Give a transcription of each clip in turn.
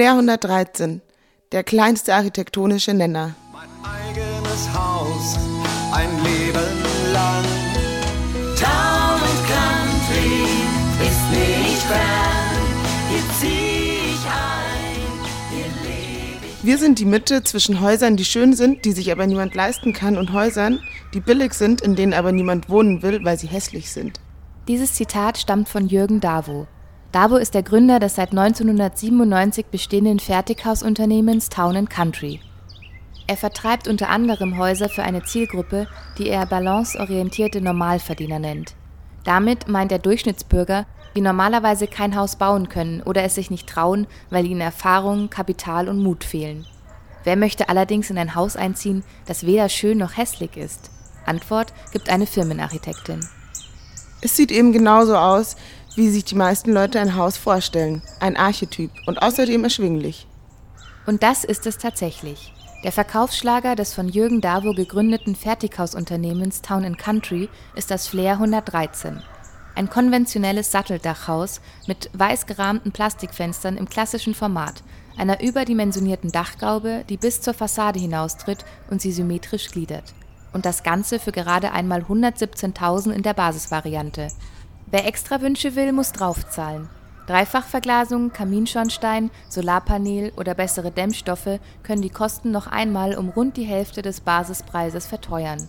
Flair 113, der kleinste architektonische Nenner. Mein eigenes Haus, ein Leben lang. Town and Country ist nicht fern. Hier zieh ich ein, hier lebe ich. Wir sind die Mitte zwischen Häusern, die schön sind, die sich aber niemand leisten kann, und Häusern, die billig sind, in denen aber niemand wohnen will, weil sie hässlich sind. Dieses Zitat stammt von Jürgen Davo. Davo ist der Gründer des seit 1997 bestehenden Fertighausunternehmens Town Country. Er vertreibt unter anderem Häuser für eine Zielgruppe, die er balanceorientierte Normalverdiener nennt. Damit meint er Durchschnittsbürger, die normalerweise kein Haus bauen können oder es sich nicht trauen, weil ihnen Erfahrung, Kapital und Mut fehlen. Wer möchte allerdings in ein Haus einziehen, das weder schön noch hässlich ist? Antwort gibt eine Firmenarchitektin. Es sieht eben genauso aus, wie sich die meisten Leute ein Haus vorstellen. Ein Archetyp und außerdem erschwinglich. Und das ist es tatsächlich. Der Verkaufsschlager des von Jürgen Davo gegründeten Fertighausunternehmens Town Country ist das Flair 113. Ein konventionelles Satteldachhaus mit weiß gerahmten Plastikfenstern im klassischen Format, einer überdimensionierten Dachgaube, die bis zur Fassade hinaustritt und sie symmetrisch gliedert. Und das Ganze für gerade einmal 117.000 in der Basisvariante. Wer extra Wünsche will, muss draufzahlen. Dreifachverglasung, Kaminschornstein, Solarpanel oder bessere Dämmstoffe können die Kosten noch einmal um rund die Hälfte des Basispreises verteuern.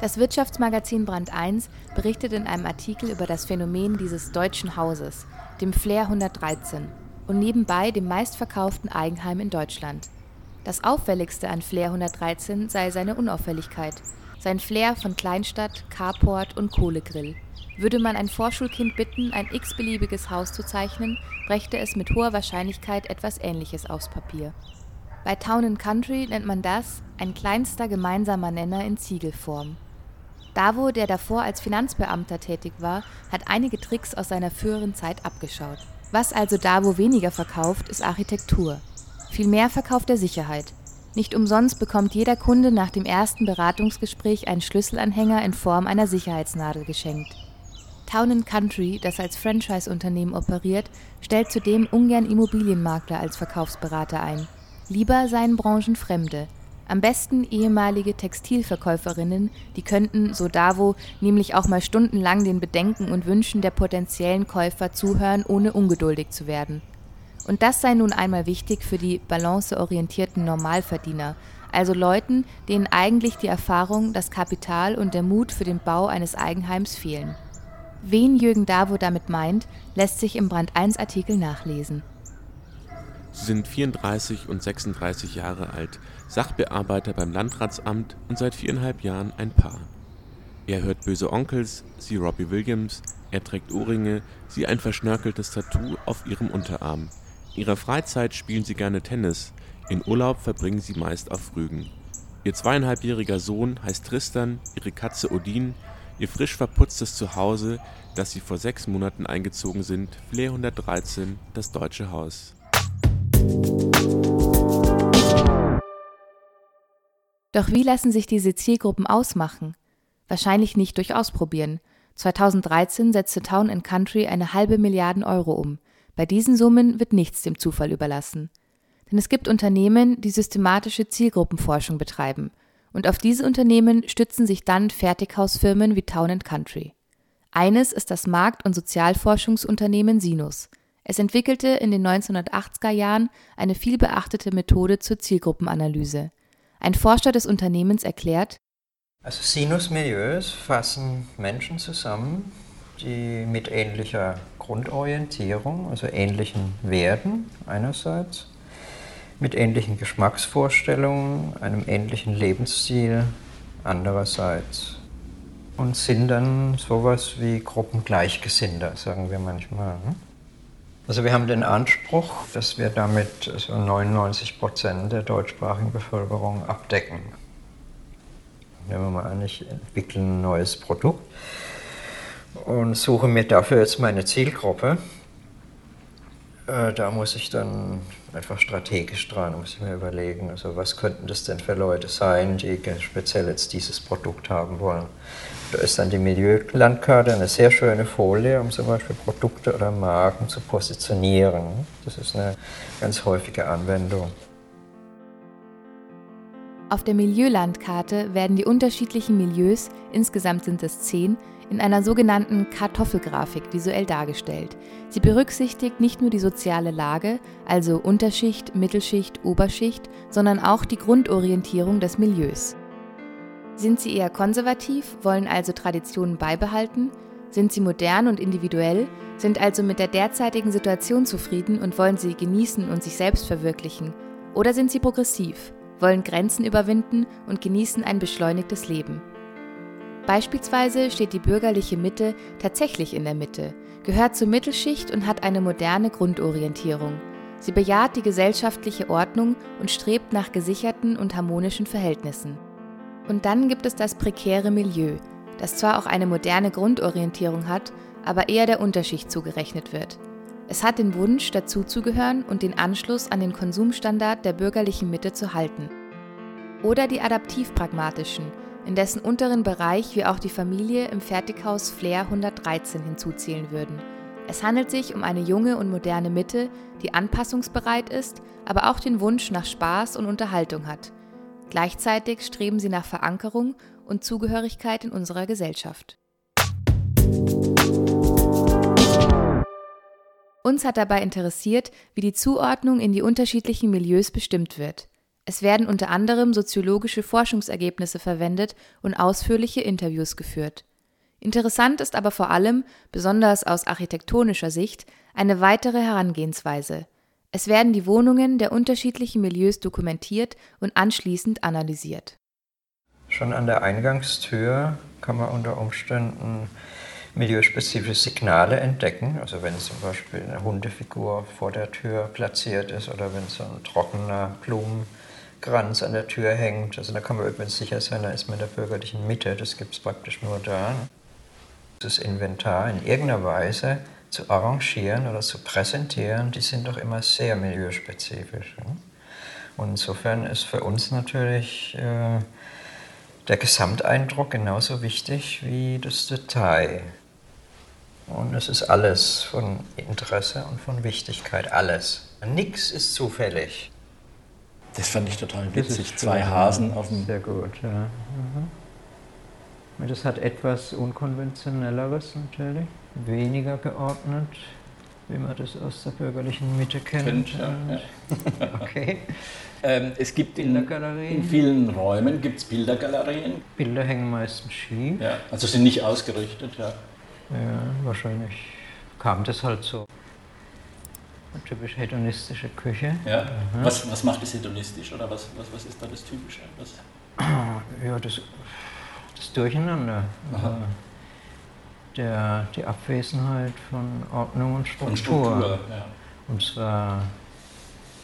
Das Wirtschaftsmagazin Brand 1 berichtet in einem Artikel über das Phänomen dieses deutschen Hauses, dem Flair 113, und nebenbei dem meistverkauften Eigenheim in Deutschland. Das auffälligste an Flair 113 sei seine Unauffälligkeit, sein Flair von Kleinstadt, Carport und Kohlegrill. Würde man ein Vorschulkind bitten, ein x-beliebiges Haus zu zeichnen, brächte es mit hoher Wahrscheinlichkeit etwas Ähnliches aufs Papier. Bei Town Country nennt man das ein kleinster gemeinsamer Nenner in Ziegelform. Davo, der davor als Finanzbeamter tätig war, hat einige Tricks aus seiner früheren Zeit abgeschaut. Was also Davo weniger verkauft, ist Architektur. Vielmehr verkauft er Sicherheit. Nicht umsonst bekommt jeder Kunde nach dem ersten Beratungsgespräch einen Schlüsselanhänger in Form einer Sicherheitsnadel geschenkt. Town Country, das als Franchise-Unternehmen operiert, stellt zudem ungern Immobilienmakler als Verkaufsberater ein. Lieber seien Branchen Fremde. Am besten ehemalige Textilverkäuferinnen, die könnten, so Davo, nämlich auch mal stundenlang den Bedenken und Wünschen der potenziellen Käufer zuhören, ohne ungeduldig zu werden. Und das sei nun einmal wichtig für die balanceorientierten Normalverdiener, also Leuten, denen eigentlich die Erfahrung, das Kapital und der Mut für den Bau eines Eigenheims fehlen. Wen Jürgen Davo damit meint, lässt sich im Brand 1 Artikel nachlesen. Sie sind 34 und 36 Jahre alt, Sachbearbeiter beim Landratsamt und seit viereinhalb Jahren ein Paar. Er hört böse Onkels, sie Robbie Williams, er trägt Ohrringe, sie ein verschnörkeltes Tattoo auf ihrem Unterarm. In ihrer Freizeit spielen sie gerne Tennis, in Urlaub verbringen sie meist auf Rügen. Ihr zweieinhalbjähriger Sohn heißt Tristan, ihre Katze Odin, Ihr frisch verputztes Zuhause, das sie vor sechs Monaten eingezogen sind, Flair 113, das Deutsche Haus. Doch wie lassen sich diese Zielgruppen ausmachen? Wahrscheinlich nicht durch Ausprobieren. 2013 setzte Town Country eine halbe Milliarden Euro um. Bei diesen Summen wird nichts dem Zufall überlassen. Denn es gibt Unternehmen, die systematische Zielgruppenforschung betreiben und auf diese Unternehmen stützen sich dann Fertighausfirmen wie Town Country. Eines ist das Markt- und Sozialforschungsunternehmen Sinus. Es entwickelte in den 1980er Jahren eine vielbeachtete Methode zur Zielgruppenanalyse. Ein Forscher des Unternehmens erklärt, also Sinus-Milieus fassen Menschen zusammen, die mit ähnlicher Grundorientierung, also ähnlichen Werten einerseits, mit ähnlichen Geschmacksvorstellungen, einem ähnlichen Lebensstil andererseits. Und sind dann sowas wie Gruppengleichgesinnter, sagen wir manchmal. Ne? Also wir haben den Anspruch, dass wir damit so 99 Prozent der deutschsprachigen Bevölkerung abdecken. Nehmen wir mal an, ich entwickle ein neues Produkt und suche mir dafür jetzt meine Zielgruppe Äh, da muss ich dann einfach strategisch dran, muss ich mir überlegen, also was könnten das denn für Leute sein, die speziell jetzt dieses Produkt haben wollen. Da ist dann die Milieulandkarte eine sehr schöne Folie, um zum Beispiel Produkte oder Marken zu positionieren. Das ist eine ganz häufige Anwendung. Auf der Milieulandkarte werden die unterschiedlichen Milieus, insgesamt sind es zehn, in einer sogenannten Kartoffelgrafik visuell dargestellt. Sie berücksichtigt nicht nur die soziale Lage, also Unterschicht, Mittelschicht, Oberschicht, sondern auch die Grundorientierung des Milieus. Sind sie eher konservativ, wollen also Traditionen beibehalten? Sind sie modern und individuell, sind also mit der derzeitigen Situation zufrieden und wollen sie genießen und sich selbst verwirklichen? Oder sind sie progressiv, wollen Grenzen überwinden und genießen ein beschleunigtes Leben? Beispielsweise steht die bürgerliche Mitte tatsächlich in der Mitte, gehört zur Mittelschicht und hat eine moderne Grundorientierung. Sie bejaht die gesellschaftliche Ordnung und strebt nach gesicherten und harmonischen Verhältnissen. Und dann gibt es das prekäre Milieu, das zwar auch eine moderne Grundorientierung hat, aber eher der Unterschicht zugerechnet wird. Es hat den Wunsch, dazuzugehören und den Anschluss an den Konsumstandard der bürgerlichen Mitte zu halten. Oder die adaptiv-pragmatischen, in dessen unteren Bereich wir auch die Familie im Fertighaus Flair 113 hinzuzählen würden. Es handelt sich um eine junge und moderne Mitte, die anpassungsbereit ist, aber auch den Wunsch nach Spaß und Unterhaltung hat. Gleichzeitig streben sie nach Verankerung und Zugehörigkeit in unserer Gesellschaft. Uns hat dabei interessiert, wie die Zuordnung in die unterschiedlichen Milieus bestimmt wird. Es werden unter anderem soziologische Forschungsergebnisse verwendet und ausführliche Interviews geführt. Interessant ist aber vor allem, besonders aus architektonischer Sicht, eine weitere Herangehensweise. Es werden die Wohnungen der unterschiedlichen Milieus dokumentiert und anschließend analysiert. Schon an der Eingangstür kann man unter Umständen milieuspezifische Signale entdecken. Also wenn zum Beispiel eine Hundefigur vor der Tür platziert ist oder wenn so ein trockener Blumen Kranz an der Tür hängt. Also da kann man übrigens sicher sein, da ist man in der bürgerlichen Mitte, das gibt es praktisch nur da. Das Inventar in irgendeiner Weise zu arrangieren oder zu präsentieren, die sind doch immer sehr milieuspezifisch. Und insofern ist für uns natürlich äh, der Gesamteindruck genauso wichtig wie das Detail. Und es ist alles von Interesse und von Wichtigkeit, alles. Nichts ist zufällig. Das fand ich total witzig. Zwei Hasen auf dem. Sehr gut, ja. Mhm. Das hat etwas Unkonventionelleres natürlich, weniger geordnet, wie man das aus der bürgerlichen Mitte kennt. Ja. ja. okay. Ähm, es gibt in, in, vielen Räumen gibt's Bildergalerien. Bilder hängen meistens schief. Ja, also sind nicht ausgerichtet, ja. Ja, wahrscheinlich kam das halt so. Eine typisch hedonistische Küche. Ja. Mhm. Was, was macht es hedonistisch oder was, was, was ist da das Typische? Was? Ja, das, das Durcheinander. Also der, die Abwesenheit von Ordnung und Struktur. Struktur ja. Und zwar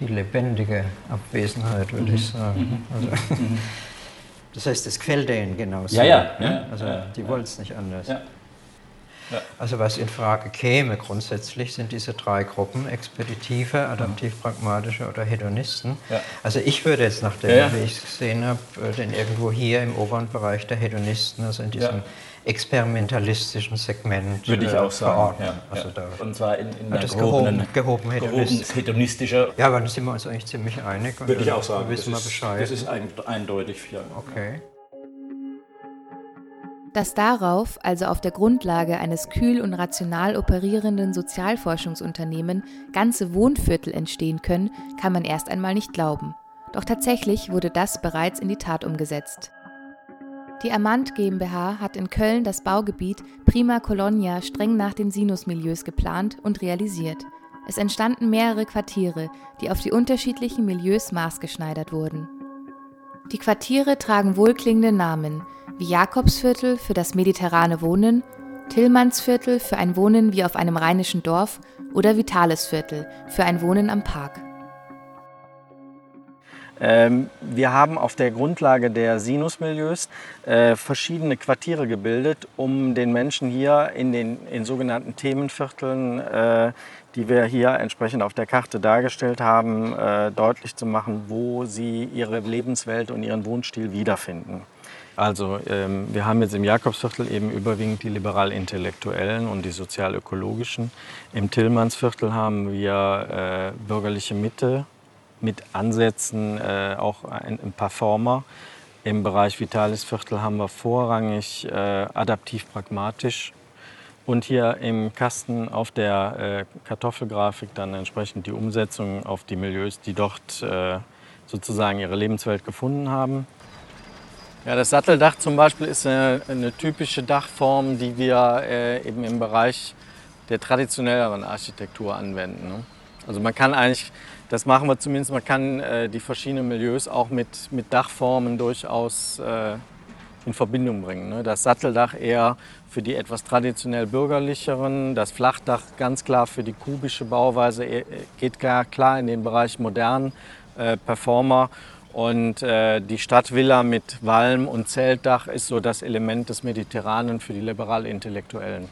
die lebendige Abwesenheit, würde mhm. ich sagen. Mhm. Also, mhm. das heißt, es gefällt denen genauso. Ja, ja. ja also ja, die wollen es nicht anders. Ja. Also was in Frage käme grundsätzlich sind diese drei Gruppen, Expeditive, Adaptiv-Pragmatische oder Hedonisten. Ja. Also ich würde jetzt nach dem, ja. wie ich es gesehen habe, äh, den irgendwo hier im oberen Bereich der Hedonisten, also in diesem ja. experimentalistischen Segment Würde ich äh, auch sagen. Ja, also da Und zwar in, in das gehobenen, gehoben, gehoben hedonistischer. Ja, aber da sind wir uns eigentlich ziemlich einig. Würde ich auch sagen. Wissen wir Bescheid. Das ist eindeutig. Ja. Okay. Dass darauf, also auf der Grundlage eines kühl und rational operierenden Sozialforschungsunternehmen, ganze Wohnviertel entstehen können, kann man erst einmal nicht glauben. Doch tatsächlich wurde das bereits in die Tat umgesetzt. Die Amant GmbH hat in Köln das Baugebiet Prima Colonia streng nach den Sinusmilieus geplant und realisiert. Es entstanden mehrere Quartiere, die auf die unterschiedlichen Milieus maßgeschneidert wurden. Die Quartiere tragen wohlklingende Namen, wie Jakobsviertel für das mediterrane Wohnen, Tillmannsviertel für ein Wohnen wie auf einem rheinischen Dorf oder Vitalesviertel für ein Wohnen am Park. Ähm, wir haben auf der Grundlage der Sinusmilieus äh, verschiedene Quartiere gebildet, um den Menschen hier in den in sogenannten Themenvierteln, äh, die wir hier entsprechend auf der Karte dargestellt haben, äh, deutlich zu machen, wo sie ihre Lebenswelt und ihren Wohnstil wiederfinden. Also ähm, wir haben jetzt im Jakobsviertel eben überwiegend die liberal-intellektuellen und die sozial-ökologischen. Im Tillmannsviertel haben wir äh, bürgerliche Mitte mit Ansätzen, äh, auch ein, ein Performer. Im Bereich Vitalisviertel haben wir vorrangig äh, adaptiv-pragmatisch und hier im Kasten auf der äh, Kartoffelgrafik dann entsprechend die Umsetzung auf die Milieus, die dort äh, sozusagen ihre Lebenswelt gefunden haben. Ja, das Satteldach zum Beispiel ist eine, eine typische Dachform, die wir äh, eben im Bereich der traditionelleren Architektur anwenden. Ne? Also man kann eigentlich, das machen wir zumindest, man kann äh, die verschiedenen Milieus auch mit, mit Dachformen durchaus äh, in Verbindung bringen. Ne? Das Satteldach eher für die etwas traditionell bürgerlicheren, das Flachdach ganz klar für die kubische Bauweise, äh, geht gar klar in den Bereich modern, äh, Performer. Und äh, die Stadtvilla mit Walm und Zeltdach ist so das Element des Mediterranen für die liberal-Intellektuellen.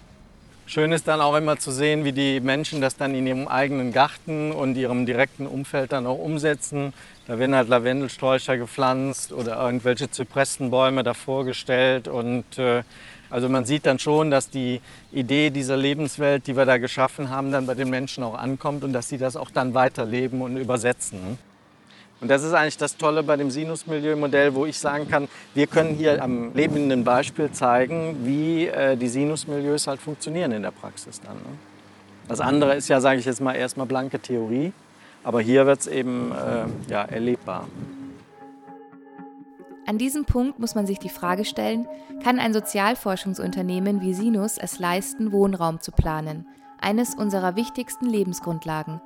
Schön ist dann auch immer zu sehen, wie die Menschen das dann in ihrem eigenen Garten und ihrem direkten Umfeld dann auch umsetzen. Da werden halt Lavendelsträucher gepflanzt oder irgendwelche Zypressenbäume davor gestellt. Und äh, also man sieht dann schon, dass die Idee dieser Lebenswelt, die wir da geschaffen haben, dann bei den Menschen auch ankommt und dass sie das auch dann weiterleben und übersetzen. Und das ist eigentlich das Tolle bei dem Sinusmilieu-Modell, wo ich sagen kann, wir können hier am lebenden Beispiel zeigen, wie äh, die Sinusmilieus halt funktionieren in der Praxis dann. Ne? Das andere ist ja, sage ich jetzt mal, erstmal blanke Theorie, aber hier wird es eben äh, ja, erlebbar. An diesem Punkt muss man sich die Frage stellen, kann ein Sozialforschungsunternehmen wie Sinus es leisten, Wohnraum zu planen, eines unserer wichtigsten Lebensgrundlagen –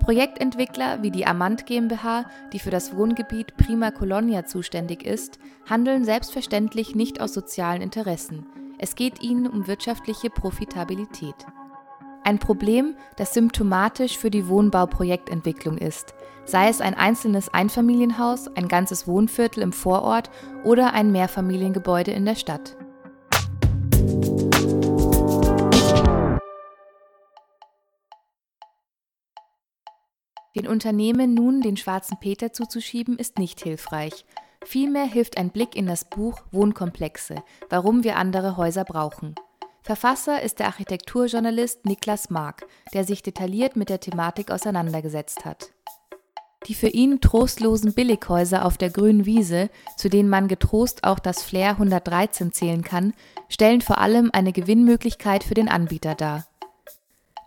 Projektentwickler wie die Amant GmbH, die für das Wohngebiet Prima Colonia zuständig ist, handeln selbstverständlich nicht aus sozialen Interessen. Es geht ihnen um wirtschaftliche Profitabilität. Ein Problem, das symptomatisch für die Wohnbauprojektentwicklung ist, sei es ein einzelnes Einfamilienhaus, ein ganzes Wohnviertel im Vorort oder ein Mehrfamiliengebäude in der Stadt. Den Unternehmen nun den schwarzen Peter zuzuschieben, ist nicht hilfreich. Vielmehr hilft ein Blick in das Buch Wohnkomplexe, warum wir andere Häuser brauchen. Verfasser ist der Architekturjournalist Niklas Mark, der sich detailliert mit der Thematik auseinandergesetzt hat. Die für ihn trostlosen Billighäuser auf der grünen Wiese, zu denen man getrost auch das Flair 113 zählen kann, stellen vor allem eine Gewinnmöglichkeit für den Anbieter dar.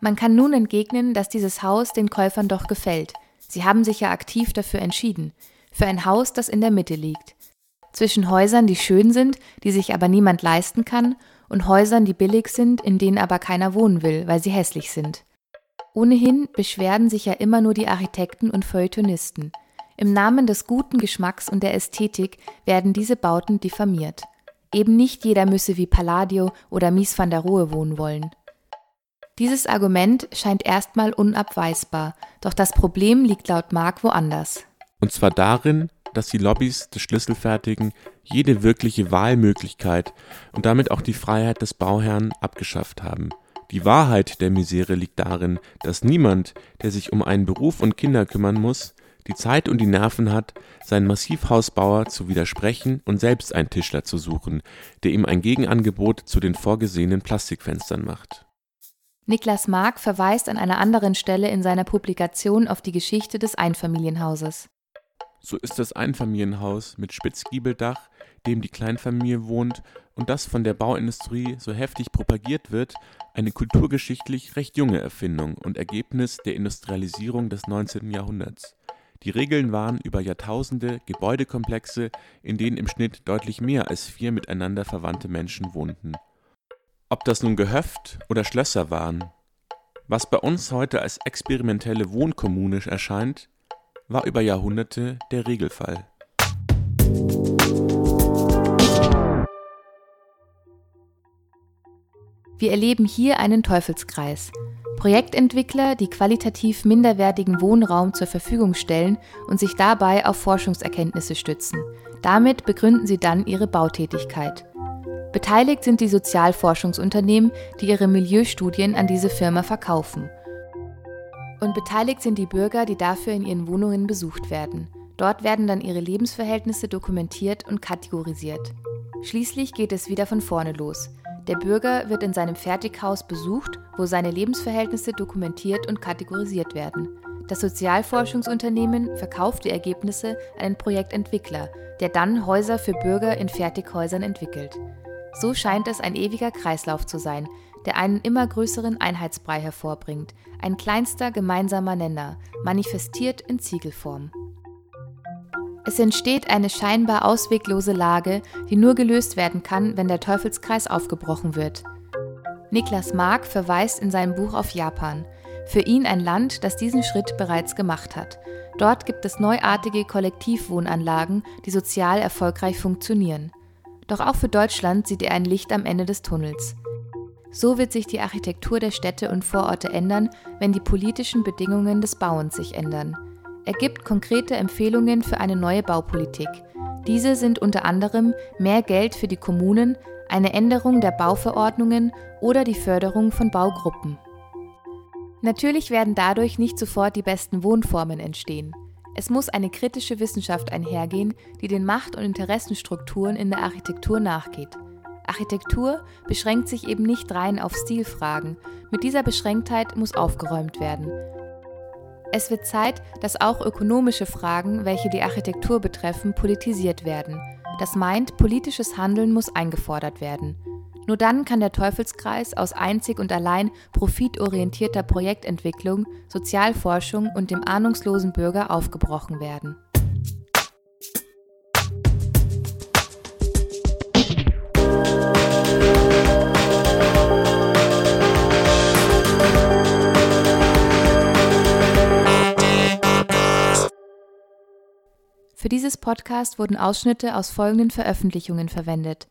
Man kann nun entgegnen, dass dieses Haus den Käufern doch gefällt. Sie haben sich ja aktiv dafür entschieden. Für ein Haus, das in der Mitte liegt. Zwischen Häusern, die schön sind, die sich aber niemand leisten kann, und Häusern, die billig sind, in denen aber keiner wohnen will, weil sie hässlich sind. Ohnehin beschwerden sich ja immer nur die Architekten und Feuilletonisten. Im Namen des guten Geschmacks und der Ästhetik werden diese Bauten diffamiert. Eben nicht jeder müsse wie Palladio oder Mies van der Rohe wohnen wollen. Dieses Argument scheint erstmal unabweisbar, doch das Problem liegt laut Mark woanders. Und zwar darin, dass die Lobbys des Schlüsselfertigen jede wirkliche Wahlmöglichkeit und damit auch die Freiheit des Bauherrn abgeschafft haben. Die Wahrheit der Misere liegt darin, dass niemand, der sich um einen Beruf und Kinder kümmern muss, die Zeit und die Nerven hat, seinen Massivhausbauer zu widersprechen und selbst einen Tischler zu suchen, der ihm ein Gegenangebot zu den vorgesehenen Plastikfenstern macht. Niklas Mark verweist an einer anderen Stelle in seiner Publikation auf die Geschichte des Einfamilienhauses. So ist das Einfamilienhaus mit Spitzgiebeldach, dem die Kleinfamilie wohnt und das von der Bauindustrie so heftig propagiert wird, eine kulturgeschichtlich recht junge Erfindung und Ergebnis der Industrialisierung des 19. Jahrhunderts. Die Regeln waren über Jahrtausende Gebäudekomplexe, in denen im Schnitt deutlich mehr als vier miteinander verwandte Menschen wohnten. Ob das nun Gehöft oder Schlösser waren. Was bei uns heute als experimentelle Wohnkommune erscheint, war über Jahrhunderte der Regelfall. Wir erleben hier einen Teufelskreis. Projektentwickler, die qualitativ minderwertigen Wohnraum zur Verfügung stellen und sich dabei auf Forschungserkenntnisse stützen. Damit begründen sie dann ihre Bautätigkeit. Beteiligt sind die Sozialforschungsunternehmen, die ihre Milieustudien an diese Firma verkaufen. Und beteiligt sind die Bürger, die dafür in ihren Wohnungen besucht werden. Dort werden dann ihre Lebensverhältnisse dokumentiert und kategorisiert. Schließlich geht es wieder von vorne los. Der Bürger wird in seinem Fertighaus besucht, wo seine Lebensverhältnisse dokumentiert und kategorisiert werden. Das Sozialforschungsunternehmen verkauft die Ergebnisse an einen Projektentwickler, der dann Häuser für Bürger in Fertighäusern entwickelt. So scheint es ein ewiger Kreislauf zu sein, der einen immer größeren Einheitsbrei hervorbringt, ein kleinster gemeinsamer Nenner, manifestiert in Ziegelform. Es entsteht eine scheinbar ausweglose Lage, die nur gelöst werden kann, wenn der Teufelskreis aufgebrochen wird. Niklas Mark verweist in seinem Buch auf Japan. Für ihn ein Land, das diesen Schritt bereits gemacht hat. Dort gibt es neuartige Kollektivwohnanlagen, die sozial erfolgreich funktionieren. Doch auch für Deutschland sieht er ein Licht am Ende des Tunnels. So wird sich die Architektur der Städte und Vororte ändern, wenn die politischen Bedingungen des Bauens sich ändern. Er gibt konkrete Empfehlungen für eine neue Baupolitik. Diese sind unter anderem mehr Geld für die Kommunen, eine Änderung der Bauverordnungen oder die Förderung von Baugruppen. Natürlich werden dadurch nicht sofort die besten Wohnformen entstehen. Es muss eine kritische Wissenschaft einhergehen, die den Macht- und Interessenstrukturen in der Architektur nachgeht. Architektur beschränkt sich eben nicht rein auf Stilfragen. Mit dieser Beschränktheit muss aufgeräumt werden. Es wird Zeit, dass auch ökonomische Fragen, welche die Architektur betreffen, politisiert werden. Das meint, politisches Handeln muss eingefordert werden. Nur dann kann der Teufelskreis aus einzig und allein profitorientierter Projektentwicklung, Sozialforschung und dem ahnungslosen Bürger aufgebrochen werden. Für dieses Podcast wurden Ausschnitte aus folgenden Veröffentlichungen verwendet: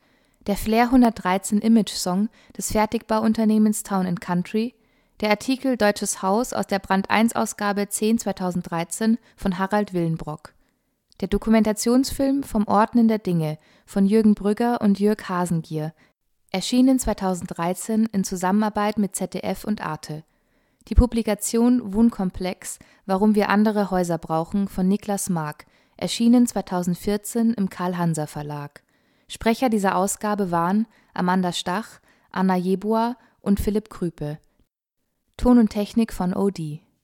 der Flair 113 Image Song des Fertigbauunternehmens Town Country, der Artikel Deutsches Haus aus der Brand 1 Ausgabe 10 2013 von Harald Willenbrock, der Dokumentationsfilm Vom Ordnen der Dinge von Jürgen Brügger und Jürg Hasengier, erschienen 2013 in Zusammenarbeit mit ZDF und Arte. Die Publikation Wohnkomplex Warum wir andere Häuser brauchen von Niklas Mark erschienen 2014 im Karl-Hanser Verlag. Sprecher dieser Ausgabe waren Amanda Stach, Anna Jeboa und Philipp Krüpe. Ton und Technik von OD